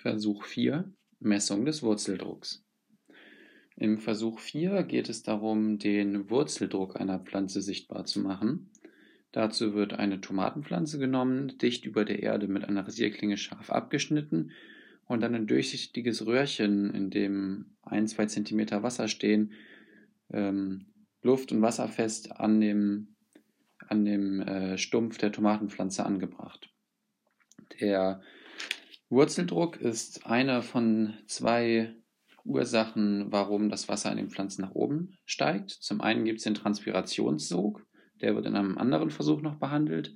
Versuch 4 Messung des Wurzeldrucks. Im Versuch 4 geht es darum, den Wurzeldruck einer Pflanze sichtbar zu machen. Dazu wird eine Tomatenpflanze genommen, dicht über der Erde mit einer Rasierklinge scharf abgeschnitten und dann ein durchsichtiges Röhrchen, in dem ein, zwei Zentimeter Wasser stehen, ähm, luft- und wasserfest an dem, an dem äh, Stumpf der Tomatenpflanze angebracht. Der Wurzeldruck ist eine von zwei Ursachen, warum das Wasser in den Pflanzen nach oben steigt. Zum einen gibt es den Transpirationssog, der wird in einem anderen Versuch noch behandelt.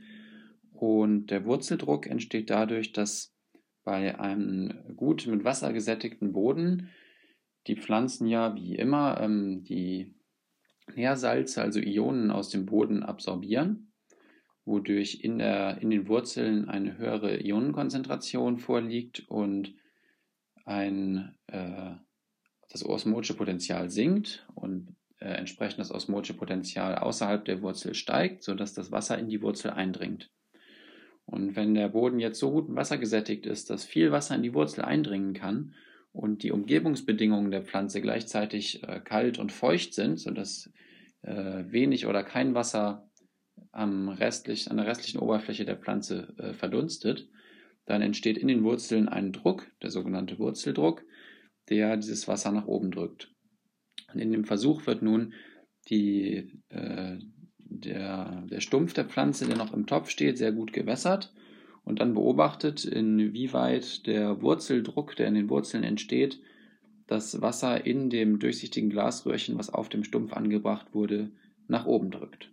Und der Wurzeldruck entsteht dadurch, dass bei einem gut mit Wasser gesättigten Boden die Pflanzen ja wie immer ähm, die Nährsalze, also Ionen aus dem Boden absorbieren wodurch in, der, in den Wurzeln eine höhere Ionenkonzentration vorliegt und ein, äh, das osmotische Potenzial sinkt und äh, entsprechend das osmotische Potenzial außerhalb der Wurzel steigt, sodass das Wasser in die Wurzel eindringt. Und wenn der Boden jetzt so gut mit Wasser gesättigt ist, dass viel Wasser in die Wurzel eindringen kann und die Umgebungsbedingungen der Pflanze gleichzeitig äh, kalt und feucht sind, sodass äh, wenig oder kein Wasser am restlich, an der restlichen Oberfläche der Pflanze äh, verdunstet, dann entsteht in den Wurzeln ein Druck, der sogenannte Wurzeldruck, der dieses Wasser nach oben drückt. Und in dem Versuch wird nun die, äh, der, der Stumpf der Pflanze, der noch im Topf steht, sehr gut gewässert und dann beobachtet, inwieweit der Wurzeldruck, der in den Wurzeln entsteht, das Wasser in dem durchsichtigen Glasröhrchen, was auf dem Stumpf angebracht wurde, nach oben drückt.